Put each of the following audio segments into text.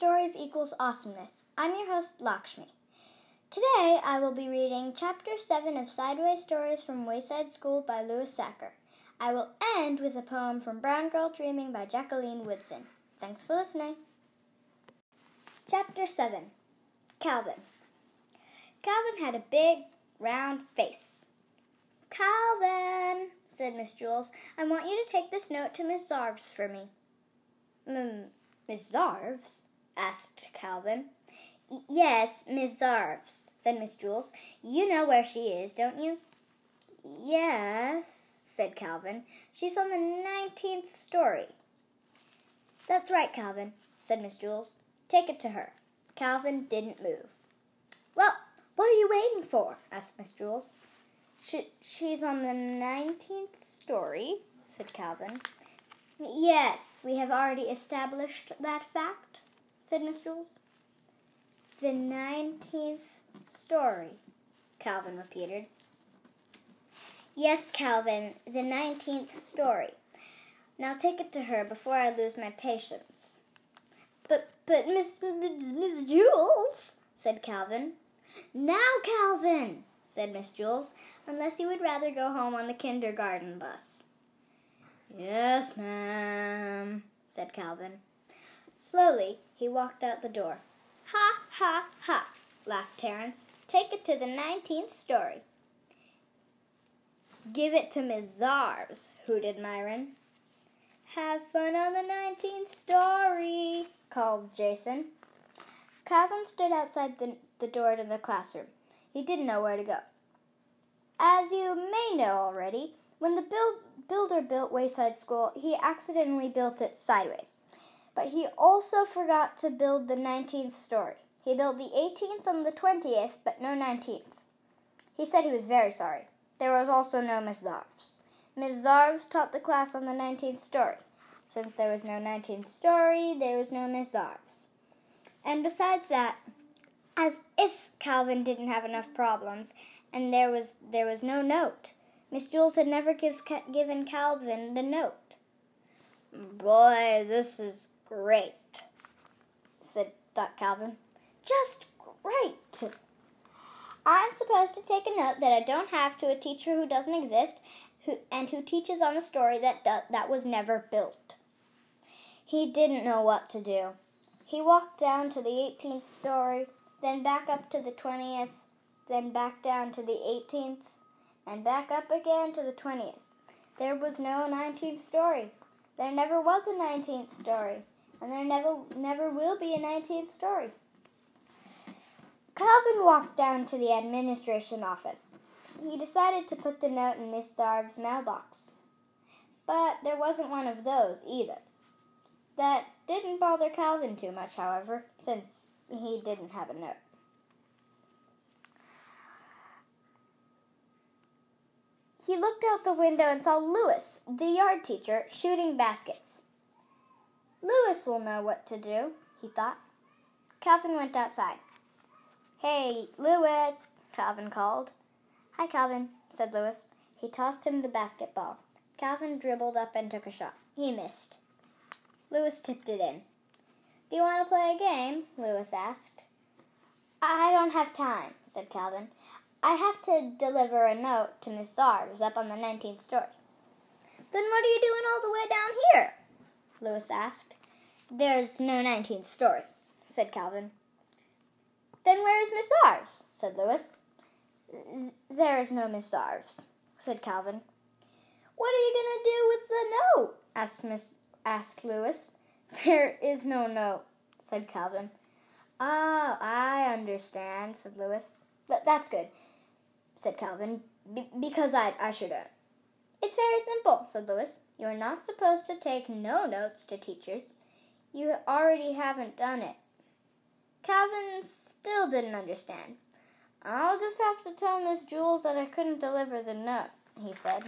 Stories Equals Awesomeness. I'm your host, Lakshmi. Today I will be reading Chapter 7 of Sideways Stories from Wayside School by Louis Sachar. I will end with a poem from Brown Girl Dreaming by Jacqueline Woodson. Thanks for listening. Chapter 7 Calvin. Calvin had a big, round face. Calvin, said Miss Jewls, I want you to take this note to Miss Zarves for me. Mm, Miss Zarves? Asked Calvin. Yes, Miss Zarves, said Miss Jewls. You know where she is, don't you? Yes, said Calvin. She's on the nineteenth story. That's right, Calvin, said Miss Jewls. Take it to her. Calvin didn't move. Well, what are you waiting for? asked Miss Jewls. She, she's on the nineteenth story, said Calvin. Yes, we have already established that fact, said Miss Jewls. The nineteenth story, Calvin repeated. Yes, Calvin, the nineteenth story. Now take it to her before I lose my patience. But, but, Miss, Miss Jewls, said Calvin. Now, Calvin, said Miss Jewls, unless you would rather go home on the kindergarten bus. Yes, ma'am, said Calvin. Slowly, he walked out the door. Ha, ha, ha, laughed Terence. Take it to the nineteenth story. Give it to Miss Zarves, hooted Myron. Have fun on the nineteenth story, called Jason. Calvin stood outside the, the door to the classroom. He didn't know where to go. As you may know already, when the build, builder built Wayside School, he accidentally built it sideways. But he also forgot to build the 19th story. He built the 18th and the 20th, but no 19th. He said he was very sorry. There was also no Miss Zarves. Miss Zarves taught the class on the 19th story. Since there was no 19th story, there was no Miss Zarves. And besides that, as if Calvin didn't have enough problems, and there was there was no note. Miss Jewls had never give, given Calvin the note. Boy, this is great, said thought Calvin. Just great. I'm supposed to take a note that I don't have to a teacher who doesn't exist, who and who teaches on a story that do, that was never built. He didn't know what to do. He walked down to the 18th story, then back up to the 20th, then back down to the 18th, and back up again to the 20th. There was no 19th story. There never was a 19th story, and there never never will be a 19th story. Calvin walked down to the administration office. He decided to put the note in Miss Zarves' mailbox. But there wasn't one of those either. That didn't bother Calvin too much, however, since he didn't have a note. He looked out the window and saw Louis, the yard teacher, shooting baskets. Louis will know what to do, he thought. Calvin went outside. Hey, Louis, Calvin called. Hi, Calvin, said Louis. He tossed him the basketball. Calvin dribbled up and took a shot. He missed. Louis tipped it in. Do you want to play a game? Louis asked. I don't have time, said Calvin. I have to deliver a note to Miss Zarves up on the 19th story. Then what are you doing all the way down here? Louis asked. There's no 19th story, said Calvin. Then where is Miss Zarves? said Louis. There is no Miss Zarves, said Calvin. What are you going to do with the note? asked Miss asked Louis. There is no note, said Calvin. Oh, I understand, said Louis. That's good, said Calvin, because I, I should have. It's very simple, said Louis. You are not supposed to take no notes to teachers. You already haven't done it. Calvin still didn't understand. I'll just have to tell Miss Jewls that I couldn't deliver the note, he said.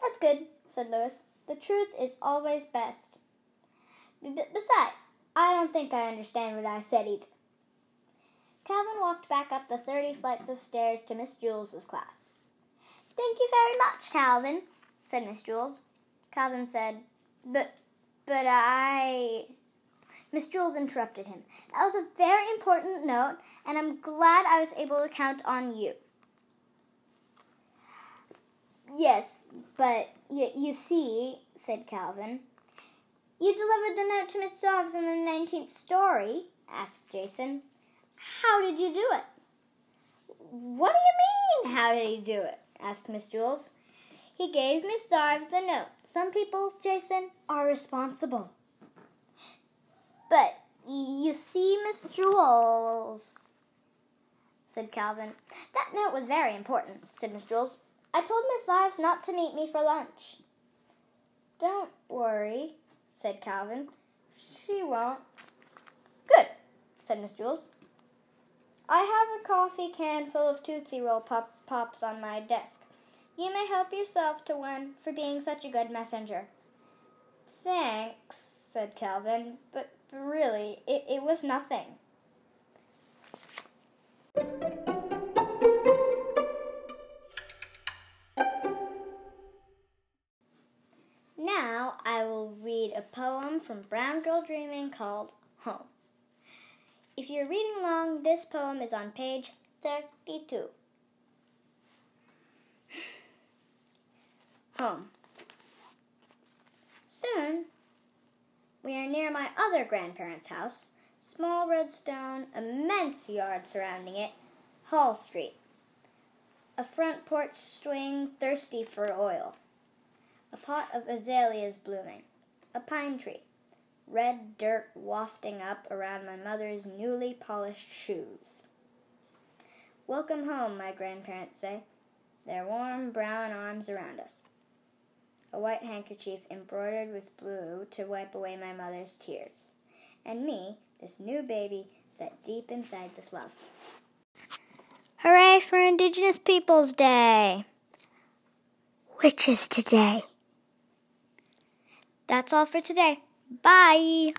That's good, said Louis. The truth is always best. B- besides, I don't think I understand what I said either. Calvin walked back up the 30 flights of stairs to Miss Jewls's class. Thank you very much, Calvin, said Miss Jewls. Calvin said, But, but I. Miss Jewls interrupted him. That was a very important note, and I'm glad I was able to count on you. Yes, but y- you see, said Calvin. You delivered the note to Miss Jarvis in the 19th story, asked Jason. How did you do it? What do you mean, how did he do it? Asked Miss Jewls. He gave Miss Jarvis the note. Some people, Jason, are responsible. But you see, Miss Jewls, said Calvin. That note was very important, said Miss Jewls. I told Miss Ives not to meet me for lunch. Don't worry, said Calvin. She won't. Good, said Miss Jewls. I have a coffee can full of Tootsie Roll pop- Pops on my desk. You may help yourself to one for being such a good messenger. Thanks, said Calvin, but really, it, it was nothing. Now I will read a poem from Brown Girl Dreaming called Home. If you're reading along, this poem is on page 32. Home. Soon, we are near my other grandparents' house. Small red stone, immense yard surrounding it, Hall Street. A front porch swing thirsty for oil. A pot of azaleas blooming. A pine tree. Red dirt wafting up around my mother's newly polished shoes. Welcome home, my grandparents say, their warm brown arms around us a white handkerchief embroidered with blue to wipe away my mother's tears, and me, this new baby, set deep inside this love. Hooray for Indigenous Peoples Day! Which is today. That's all for today. Bye!